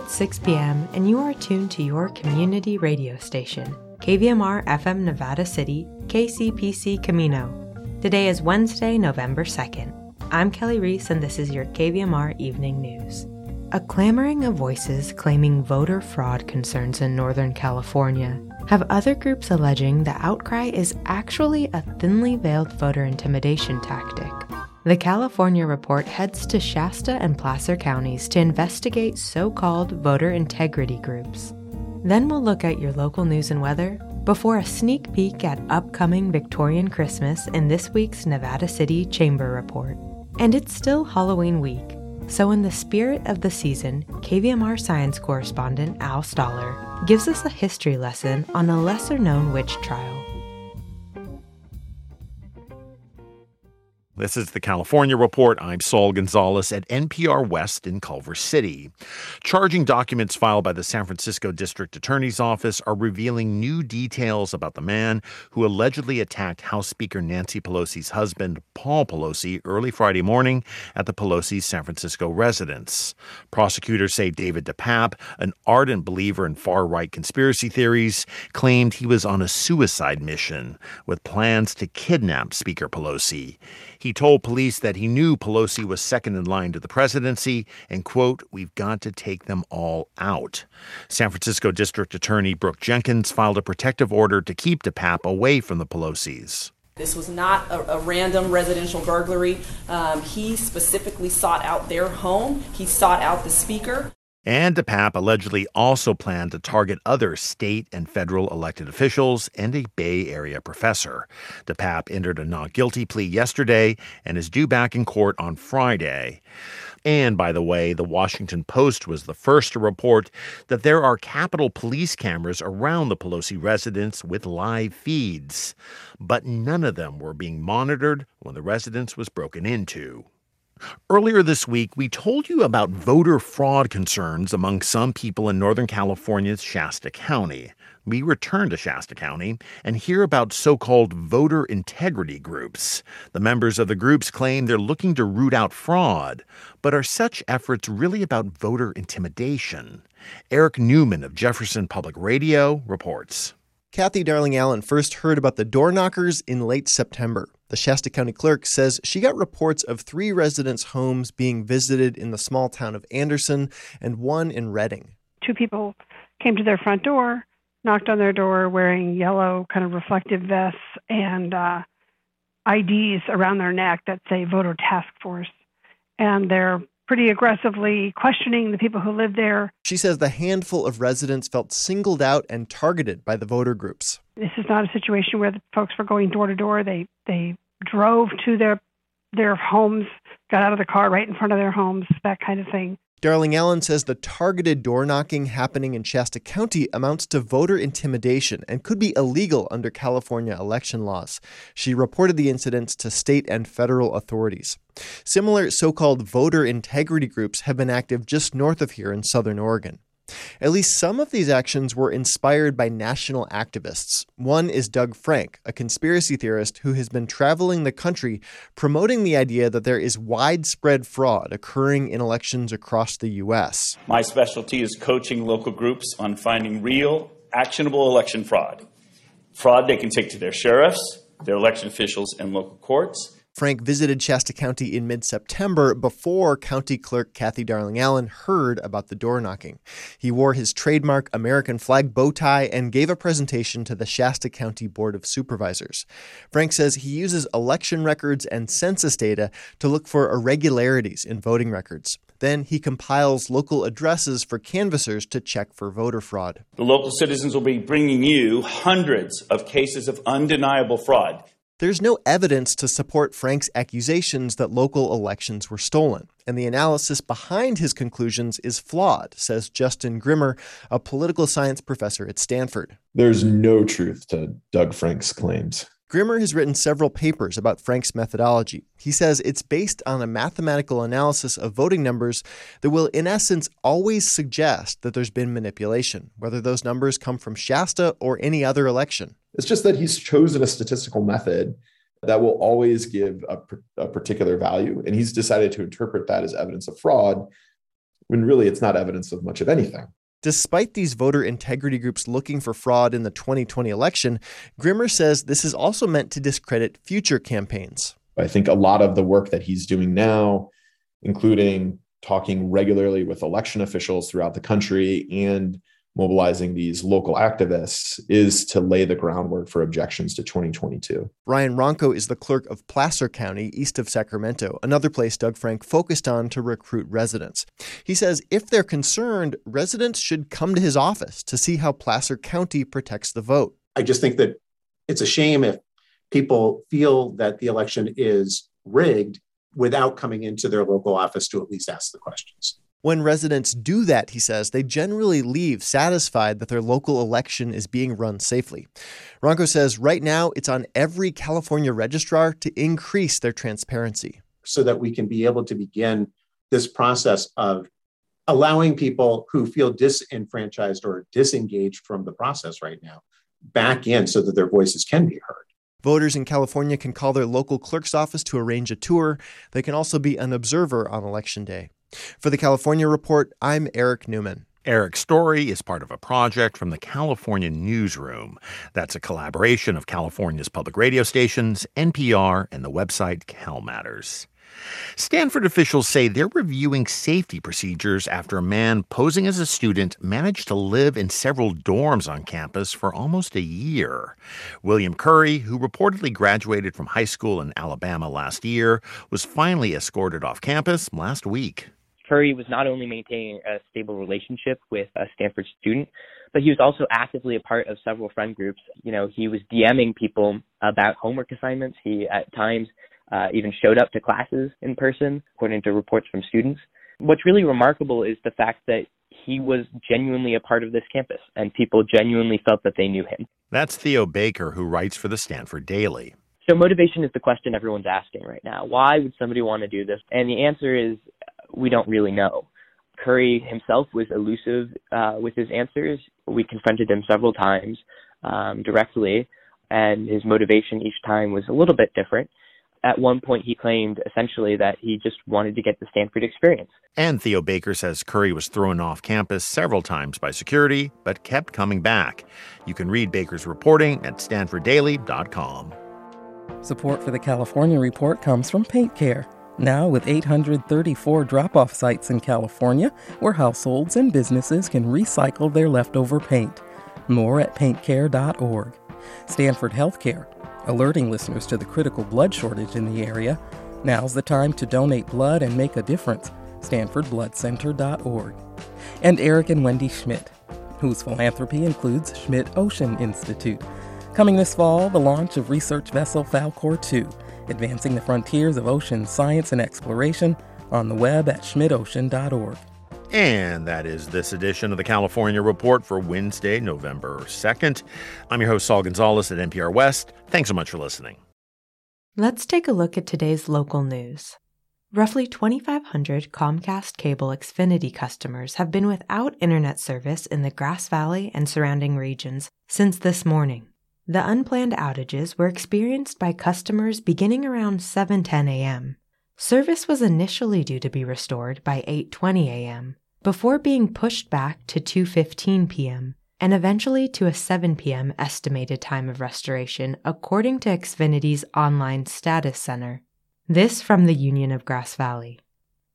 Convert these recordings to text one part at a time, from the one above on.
It's 6 p.m., and you are tuned to your community radio station, KVMR FM Nevada City, KCPC Camino. Today is Wednesday, November 2nd. I'm Kelly Reese, and this is your KVMR Evening News. A clamoring of voices claiming voter fraud concerns in Northern California have other groups alleging the outcry is actually a thinly veiled voter intimidation tactic. The California report heads to Shasta and Placer counties to investigate so called voter integrity groups. Then we'll look at your local news and weather before a sneak peek at upcoming Victorian Christmas in this week's Nevada City Chamber Report. And it's still Halloween week, so in the spirit of the season, KVMR science correspondent Al Stahler gives us a history lesson on a lesser known witch trial. This is the California Report. I'm Saul Gonzalez at NPR West in Culver City. Charging documents filed by the San Francisco District Attorney's Office are revealing new details about the man who allegedly attacked House Speaker Nancy Pelosi's husband, Paul Pelosi, early Friday morning at the Pelosi's San Francisco residence. Prosecutors say David DePape, an ardent believer in far right conspiracy theories, claimed he was on a suicide mission with plans to kidnap Speaker Pelosi. He told police that he knew Pelosi was second in line to the presidency and, quote, we've got to take them all out. San Francisco District Attorney Brooke Jenkins filed a protective order to keep DePape away from the Pelosi's. This was not a, a random residential burglary. Um, he specifically sought out their home. He sought out the speaker. And DePape allegedly also planned to target other state and federal elected officials and a Bay Area professor. DePape entered a not guilty plea yesterday and is due back in court on Friday. And by the way, the Washington Post was the first to report that there are Capitol police cameras around the Pelosi residence with live feeds, but none of them were being monitored when the residence was broken into. Earlier this week, we told you about voter fraud concerns among some people in Northern California's Shasta County. We return to Shasta County and hear about so called voter integrity groups. The members of the groups claim they're looking to root out fraud, but are such efforts really about voter intimidation? Eric Newman of Jefferson Public Radio reports. Cathy Darling Allen first heard about the door knockers in late September. The Shasta County clerk says she got reports of three residents' homes being visited in the small town of Anderson and one in Redding. Two people came to their front door, knocked on their door wearing yellow, kind of reflective vests and uh, IDs around their neck that say voter task force. And they're pretty aggressively questioning the people who live there. She says the handful of residents felt singled out and targeted by the voter groups. This is not a situation where the folks were going door to door. They they drove to their their homes, got out of the car right in front of their homes, that kind of thing. Darling Allen says the targeted door knocking happening in Shasta County amounts to voter intimidation and could be illegal under California election laws. She reported the incidents to state and federal authorities. Similar so called voter integrity groups have been active just north of here in southern Oregon. At least some of these actions were inspired by national activists. One is Doug Frank, a conspiracy theorist who has been traveling the country promoting the idea that there is widespread fraud occurring in elections across the U.S. My specialty is coaching local groups on finding real, actionable election fraud. Fraud they can take to their sheriffs, their election officials, and local courts Frank visited Shasta County in mid September before County Clerk Cathy Darling Allen heard about the door knocking. He wore his trademark American flag bow tie and gave a presentation to the Shasta County Board of Supervisors. Frank says he uses election records and census data to look for irregularities in voting records. Then he compiles local addresses for canvassers to check for voter fraud. The local citizens will be bringing you hundreds of cases of undeniable fraud. There's no evidence to support Frank's accusations that local elections were stolen, and the analysis behind his conclusions is flawed, says Justin Grimmer, a political science professor at Stanford. There's no truth to Doug Frank's claims. Grimmer has written several papers about Frank's methodology. He says it's based on a mathematical analysis of voting numbers that will, in essence, always suggest that there's been manipulation, whether those numbers come from Shasta or any other election. It's just that he's chosen a statistical method that will always give a, a particular value. And he's decided to interpret that as evidence of fraud when really it's not evidence of much of anything. Despite these voter integrity groups looking for fraud in the 2020 election, Grimmer says this is also meant to discredit future campaigns. I think a lot of the work that he's doing now, including talking regularly with election officials throughout the country and mobilizing these local activists is to lay the groundwork for objections to 2022. Ryan Ronco is the clerk of Placer County, east of Sacramento, another place Doug Frank focused on to recruit residents. He says if they're concerned, residents should come to his office to see how Placer County protects the vote. I just think that it's a shame if people feel that the election is rigged without coming into their local office to at least ask the questions. When residents do that, he says, they generally leave satisfied that their local election is being run safely. Ronco says right now it's on every California registrar to increase their transparency. So that we can be able to begin this process of allowing people who feel disenfranchised or disengaged from the process right now back in so that their voices can be heard. Voters in California can call their local clerk's office to arrange a tour. They can also be an observer on Election Day. For the California Report, I'm Eric Newman. Eric's story is part of a project from the California Newsroom. That's a collaboration of California's public radio stations, NPR, and the website CalMatters. Stanford officials say they're reviewing safety procedures after a man posing as a student managed to live in several dorms on campus for almost a year. William Curry, who reportedly graduated from high school in Alabama last year, was finally escorted off campus last week. Curry was not only maintaining a stable relationship with a Stanford student, but he was also actively a part of several friend groups. You know, he was DMing people about homework assignments. He at times uh, even showed up to classes in person, according to reports from students. What's really remarkable is the fact that he was genuinely a part of this campus and people genuinely felt that they knew him. That's Theo Baker, who writes for the Stanford Daily. So, motivation is the question everyone's asking right now. Why would somebody want to do this? And the answer is we don't really know. Curry himself was elusive uh, with his answers. We confronted him several times um, directly, and his motivation each time was a little bit different. At one point, he claimed essentially that he just wanted to get the Stanford experience. And Theo Baker says Curry was thrown off campus several times by security, but kept coming back. You can read Baker's reporting at stanforddaily.com. Support for the California Report comes from Paint Care now, with 834 drop off sites in California where households and businesses can recycle their leftover paint. More at paintcare.org. Stanford Healthcare, alerting listeners to the critical blood shortage in the area. Now's the time to donate blood and make a difference. StanfordBloodCenter.org. And Eric and Wendy Schmidt, whose philanthropy includes Schmidt Ocean Institute. Coming this fall, the launch of research vessel Falkor 2 advancing the frontiers of ocean science and exploration on the web at schmidtocean.org. And that is this edition of the California Report for Wednesday, November 2nd. I'm your host, Saul Gonzalez at NPR West. Thanks so much for listening. Let's take a look at today's local news. Roughly 2,500 Comcast Cable Xfinity customers have been without internet service in the Grass Valley and surrounding regions since this morning. The unplanned outages were experienced by customers beginning around 7:10 a.m. Service was initially due to be restored by 8:20 a.m. before being pushed back to 2:15 p.m. and eventually to a 7 p.m. estimated time of restoration according to Xfinity's online status center. This from the Union of Grass Valley.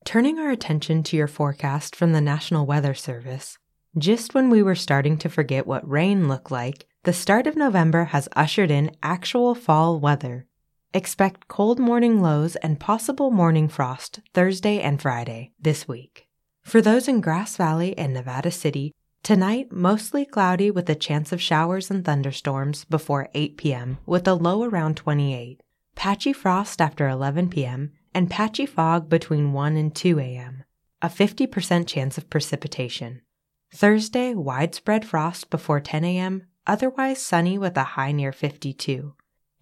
Turning our attention to your forecast from the National Weather Service, just when we were starting to forget what rain looked like, the start of November has ushered in actual fall weather. Expect cold morning lows and possible morning frost Thursday and Friday this week. For those in Grass Valley and Nevada City, tonight mostly cloudy with a chance of showers and thunderstorms before 8 p.m. with a low around 28. Patchy frost after 11 p.m. and patchy fog between 1 and 2 a.m. A 50% chance of precipitation. Thursday, widespread frost before 10 a.m otherwise sunny with a high near 52.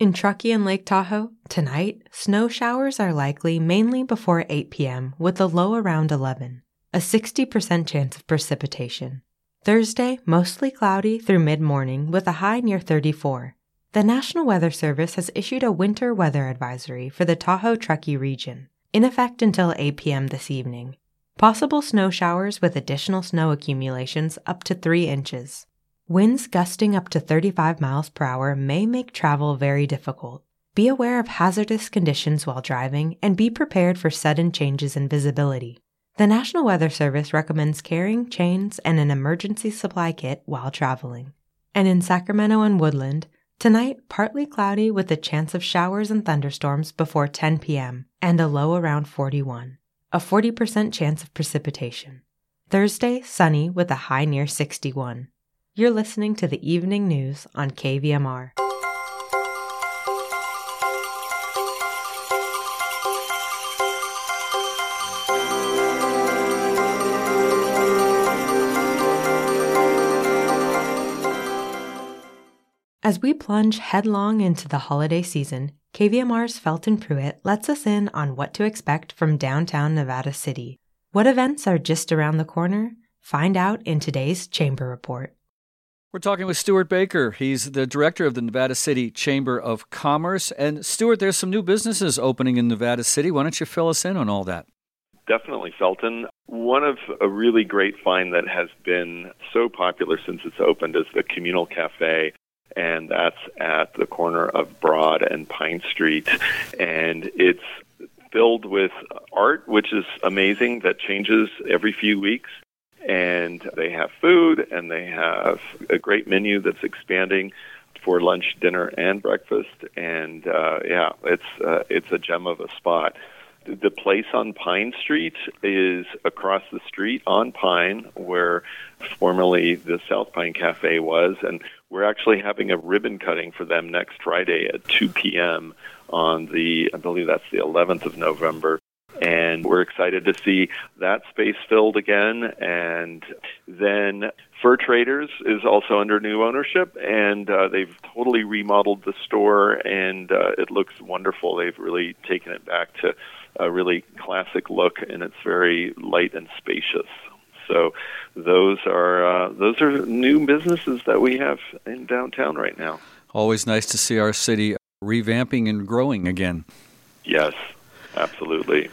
In Truckee and Lake Tahoe, tonight, snow showers are likely mainly before 8 p.m. with a low around 11, a 60% chance of precipitation. Thursday, mostly cloudy through mid morning with a high near 34. The National Weather Service has issued a winter weather advisory for the Tahoe Truckee region, in effect until 8 p.m. this evening. Possible snow showers with additional snow accumulations up to 3 inches. Winds gusting up to 35 miles per hour may make travel very difficult. Be aware of hazardous conditions while driving and be prepared for sudden changes in visibility. The National Weather Service recommends carrying chains and an emergency supply kit while traveling. And in Sacramento and Woodland, tonight partly cloudy with a chance of showers and thunderstorms before 10 p.m. and a low around 41. A 40% chance of precipitation. Thursday, sunny with a high near 61. You're listening to the evening news on KVMR. As we plunge headlong into the holiday season, KVMR's Felton Pruitt lets us in on what to expect from downtown Nevada City. What events are just around the corner? Find out in today's Chamber Report. We're talking with Stuart Baker. He's the director of the Nevada City Chamber of Commerce. And Stuart, there's some new businesses opening in Nevada City. Why don't you fill us in on all that? Definitely, Felton. One of a really great find that has been so popular since it's opened is the Communal Cafe and that's at the corner of Broad and Pine Street. And it's filled with art, which is amazing, that changes every few weeks. And they have food and they have a great menu that's expanding for lunch, dinner, and breakfast. And uh, yeah, it's uh, it's a gem of a spot. The place on Pine Street is across the street on Pine, where formerly the South Pine Cafe was, and we're actually having a ribbon cutting for them next Friday at 2 p.m. on the, I believe that's the 11th of November. And we're excited to see that space filled again. And then Fur Traders is also under new ownership, and uh, they've totally remodeled the store, and uh, it looks wonderful. They've really taken it back to a really classic look, and it's very light and spacious. So those are uh, those are new businesses that we have in downtown right now. Always nice to see our city revamping and growing again. Yes, absolutely.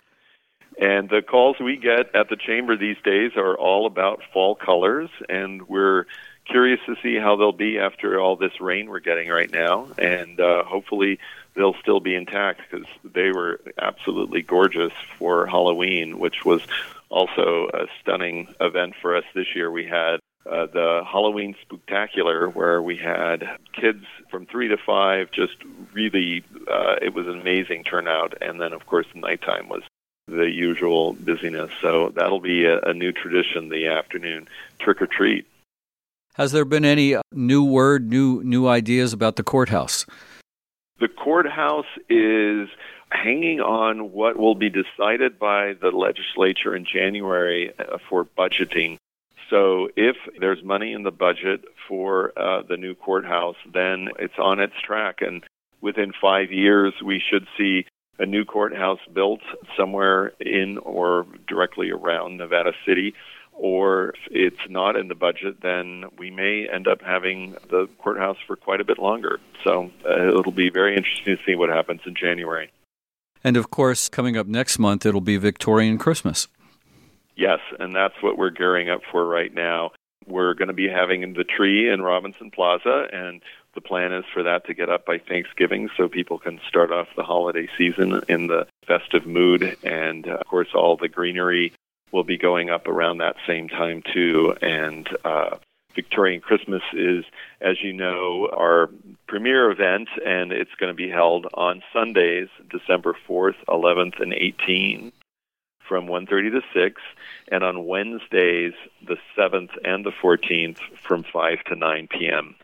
And the calls we get at the chamber these days are all about fall colors, and we're curious to see how they'll be after all this rain we're getting right now. And uh, hopefully, they'll still be intact because they were absolutely gorgeous for Halloween, which was also a stunning event for us this year. We had uh, the Halloween Spooktacular, where we had kids from three to five. Just really, uh, it was an amazing turnout. And then, of course, nighttime was the usual busyness. So that'll be a, a new tradition the afternoon trick or treat. Has there been any new word, new new ideas about the courthouse? The courthouse is hanging on what will be decided by the legislature in January uh, for budgeting. So, if there's money in the budget for uh, the new courthouse, then it's on its track. And within five years, we should see a new courthouse built somewhere in or directly around Nevada City. Or if it's not in the budget, then we may end up having the courthouse for quite a bit longer. So uh, it'll be very interesting to see what happens in January. And of course, coming up next month, it'll be Victorian Christmas. Yes, and that's what we're gearing up for right now. We're going to be having the tree in Robinson Plaza, and the plan is for that to get up by Thanksgiving so people can start off the holiday season in the festive mood. And uh, of course, all the greenery will be going up around that same time, too. And uh, Victorian Christmas is, as you know, our premier event, and it's going to be held on Sundays, December 4th, 11th, and 18th from 1.30 to 6, and on Wednesdays, the 7th and the 14th from 5 to 9 p.m.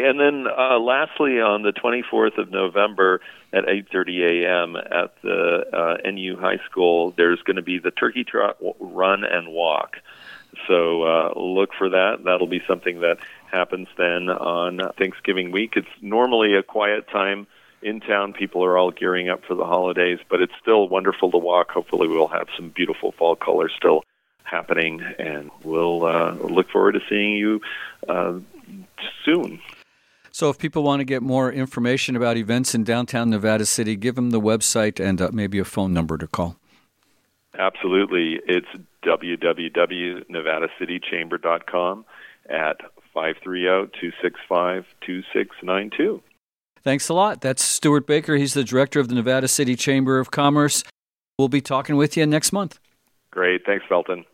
And then uh, lastly, on the 24th of November at 8.30 a.m. at the uh, NU High School, there's going to be the Turkey Trot Run and Walk. So uh, look for that. That'll be something that happens then on Thanksgiving week. It's normally a quiet time in town. People are all gearing up for the holidays, but it's still wonderful to walk. Hopefully, we'll have some beautiful fall colors still happening, and we'll uh, look forward to seeing you uh, soon. So, if people want to get more information about events in downtown Nevada City, give them the website and uh, maybe a phone number to call. Absolutely. It's www.nevadacity.chamber.com at 530-265-2692. Thanks a lot. That's Stuart Baker. He's the director of the Nevada City Chamber of Commerce. We'll be talking with you next month. Great. Thanks, Felton.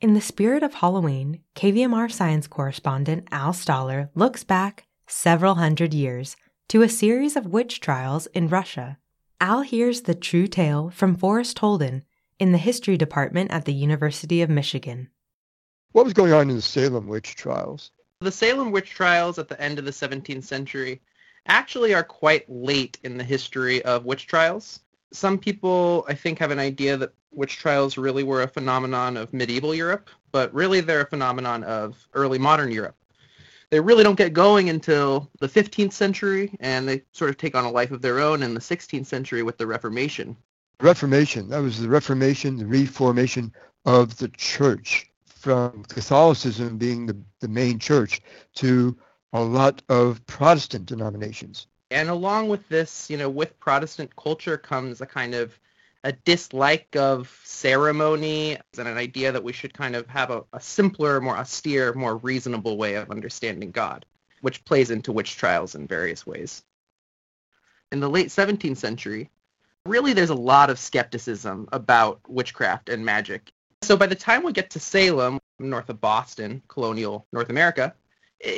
In the spirit of Halloween, KVMR science correspondent Al Stahler looks back several hundred years to a series of witch trials in Russia. Al hears the true tale from Forrest Holden in the history department at the University of Michigan. What was going on in the Salem witch trials? The Salem witch trials at the end of the 17th century actually are quite late in the history of witch trials. Some people, I think, have an idea that witch trials really were a phenomenon of medieval Europe, but really they're a phenomenon of early modern Europe. They really don't get going until the 15th century, and they sort of take on a life of their own in the 16th century with the Reformation. Reformation, that was the Reformation, the reformation of the church from Catholicism being the, the main church to a lot of Protestant denominations. And along with this, you know, with Protestant culture comes a kind of a dislike of ceremony and an idea that we should kind of have a, a simpler, more austere, more reasonable way of understanding God, which plays into witch trials in various ways. In the late 17th century, really there's a lot of skepticism about witchcraft and magic. So by the time we get to Salem, north of Boston, colonial North America,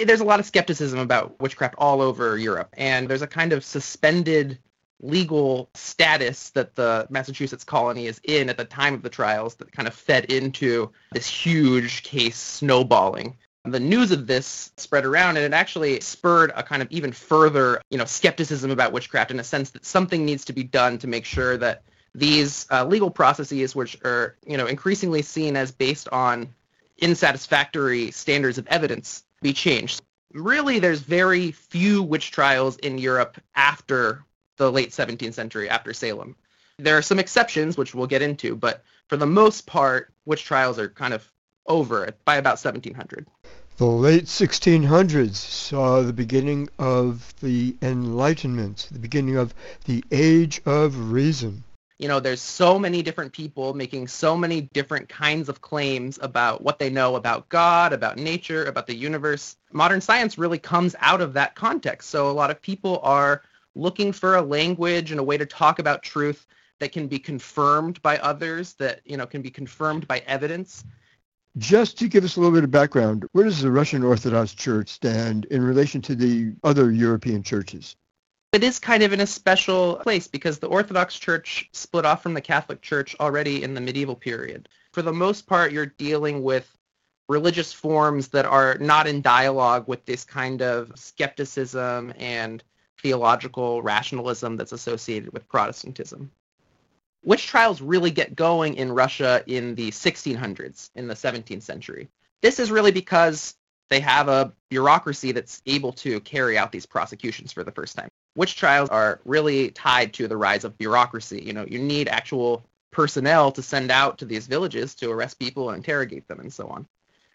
there's a lot of skepticism about witchcraft all over Europe. And there's a kind of suspended legal status that the Massachusetts colony is in at the time of the trials that kind of fed into this huge case snowballing. The news of this spread around and it actually spurred a kind of even further, you know, skepticism about witchcraft in a sense that something needs to be done to make sure that these uh, legal processes, which are, you know, increasingly seen as based on insatisfactory standards of evidence, be changed. Really, there's very few witch trials in Europe after the late 17th century after Salem. There are some exceptions, which we'll get into, but for the most part, witch trials are kind of over by about 1700. The late 1600s saw the beginning of the Enlightenment, the beginning of the Age of Reason. You know, there's so many different people making so many different kinds of claims about what they know about God, about nature, about the universe. Modern science really comes out of that context. So a lot of people are looking for a language and a way to talk about truth that can be confirmed by others, that you know can be confirmed by evidence. Just to give us a little bit of background, where does the Russian Orthodox Church stand in relation to the other European churches? It is kind of in a special place because the Orthodox Church split off from the Catholic Church already in the medieval period. For the most part, you're dealing with religious forms that are not in dialogue with this kind of skepticism and theological rationalism that's associated with Protestantism. Witch trials really get going in Russia in the 1600s, in the 17th century. This is really because they have a bureaucracy that's able to carry out these prosecutions for the first time. Witch trials are really tied to the rise of bureaucracy. You know, you need actual personnel to send out to these villages to arrest people and interrogate them and so on.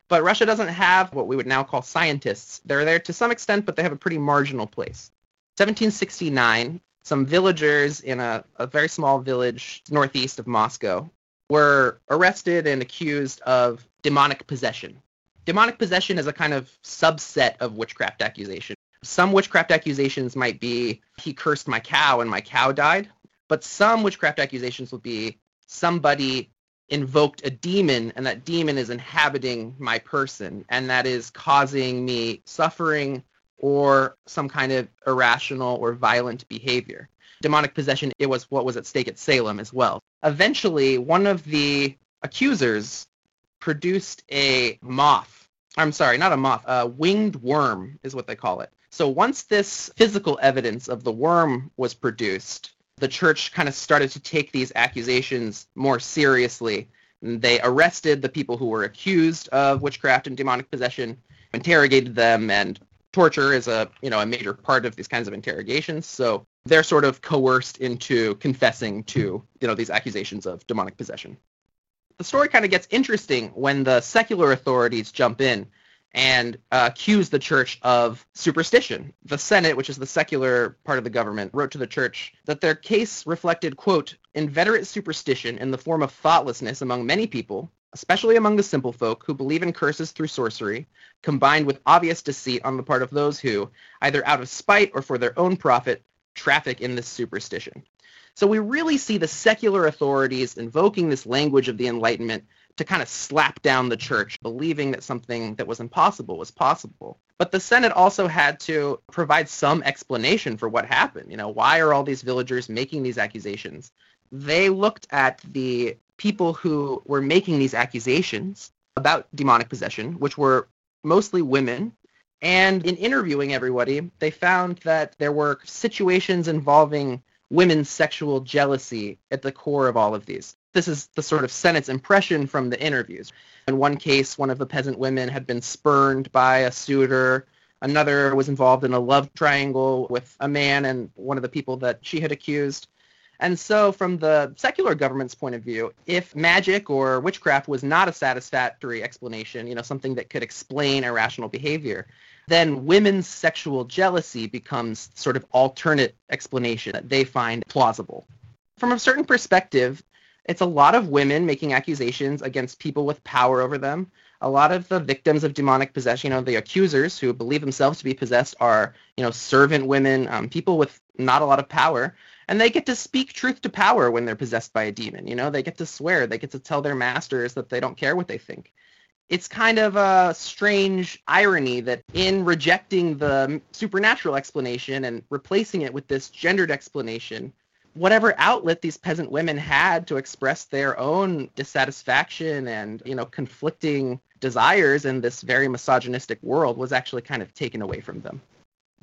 But Russia doesn't have what we would now call scientists. They're there to some extent, but they have a pretty marginal place. 1769, some villagers in a, a very small village northeast of Moscow were arrested and accused of demonic possession. Demonic possession is a kind of subset of witchcraft accusation. Some witchcraft accusations might be, he cursed my cow and my cow died. But some witchcraft accusations will be, somebody invoked a demon and that demon is inhabiting my person and that is causing me suffering or some kind of irrational or violent behavior. Demonic possession, it was what was at stake at Salem as well. Eventually, one of the accusers produced a moth. I'm sorry, not a moth, a winged worm is what they call it. So once this physical evidence of the worm was produced, the church kind of started to take these accusations more seriously. They arrested the people who were accused of witchcraft and demonic possession, interrogated them, and torture is a you know a major part of these kinds of interrogations. So they're sort of coerced into confessing to you know these accusations of demonic possession. The story kind of gets interesting when the secular authorities jump in and uh, accuse the church of superstition. The Senate, which is the secular part of the government, wrote to the church that their case reflected, quote, inveterate superstition in the form of thoughtlessness among many people, especially among the simple folk who believe in curses through sorcery, combined with obvious deceit on the part of those who, either out of spite or for their own profit, traffic in this superstition. So we really see the secular authorities invoking this language of the Enlightenment to kind of slap down the church, believing that something that was impossible was possible. But the Senate also had to provide some explanation for what happened. You know, why are all these villagers making these accusations? They looked at the people who were making these accusations about demonic possession, which were mostly women. And in interviewing everybody, they found that there were situations involving women's sexual jealousy at the core of all of these. This is the sort of Senate's impression from the interviews. In one case, one of the peasant women had been spurned by a suitor. Another was involved in a love triangle with a man and one of the people that she had accused. And so, from the secular government's point of view, if magic or witchcraft was not a satisfactory explanation, you know, something that could explain irrational behavior, then women's sexual jealousy becomes sort of alternate explanation that they find plausible. From a certain perspective, it's a lot of women making accusations against people with power over them. A lot of the victims of demonic possession, you know, the accusers who believe themselves to be possessed are, you know, servant women, um, people with not a lot of power. And they get to speak truth to power when they're possessed by a demon. You know, they get to swear. They get to tell their masters that they don't care what they think it's kind of a strange irony that in rejecting the supernatural explanation and replacing it with this gendered explanation, whatever outlet these peasant women had to express their own dissatisfaction and, you know, conflicting desires in this very misogynistic world was actually kind of taken away from them.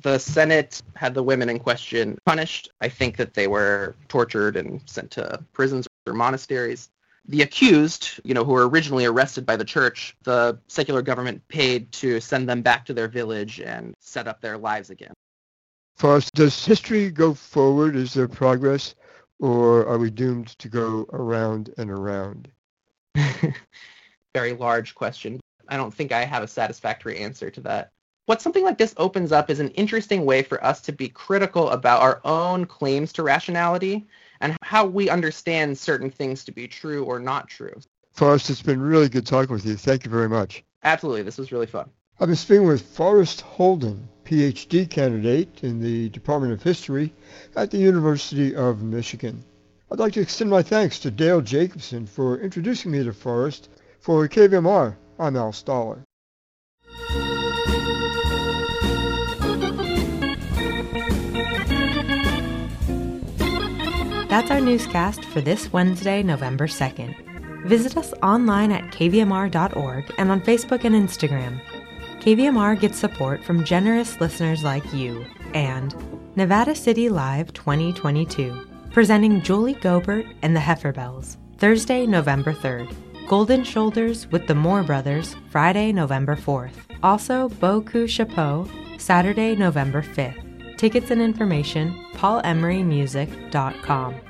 The Senate had the women in question punished. I think that they were tortured and sent to prisons or monasteries the accused, you know, who were originally arrested by the church, the secular government paid to send them back to their village and set up their lives again. Forrest, does history go forward? Is there progress? Or are we doomed to go around and around? Very large question. I don't think I have a satisfactory answer to that. What something like this opens up is an interesting way for us to be critical about our own claims to rationality and how we understand certain things to be true or not true. Forrest, it's been really good talking with you. Thank you very much. Absolutely. This was really fun. I've been speaking with Forrest Holden, PhD candidate in the Department of History at the University of Michigan. I'd like to extend my thanks to Dale Jacobson for introducing me to Forrest. For KVMR, I'm Al Stahler. That's our newscast for this Wednesday, November 2nd. Visit us online at kvmr.org and on Facebook and Instagram. KVMR gets support from generous listeners like you and Nevada City Live 2022, presenting Julie Gobert and the Heiferbells, Thursday, November 3rd. Golden Shoulders with the Moore Brothers, Friday, November 4th. Also, Beaucoup Chapeau, Saturday, November 5th. Tickets and information, paulemerymusic.com.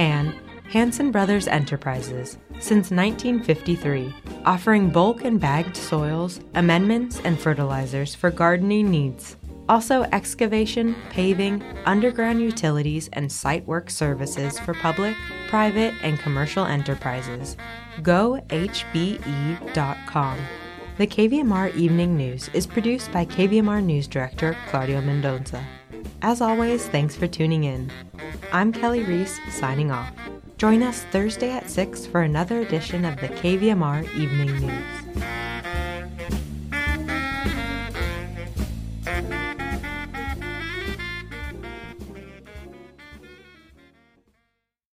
And Hansen Brothers Enterprises, since 1953, offering bulk and bagged soils, amendments, and fertilizers for gardening needs. Also, excavation, paving, underground utilities, and site work services for public, private, and commercial enterprises. GoHBE.com. The KVMR Evening News is produced by KVMR News Director Claudio Mendoza. As always, thanks for tuning in. I'm Kelly Reese, signing off. Join us Thursday at 6 for another edition of the KVMR Evening News.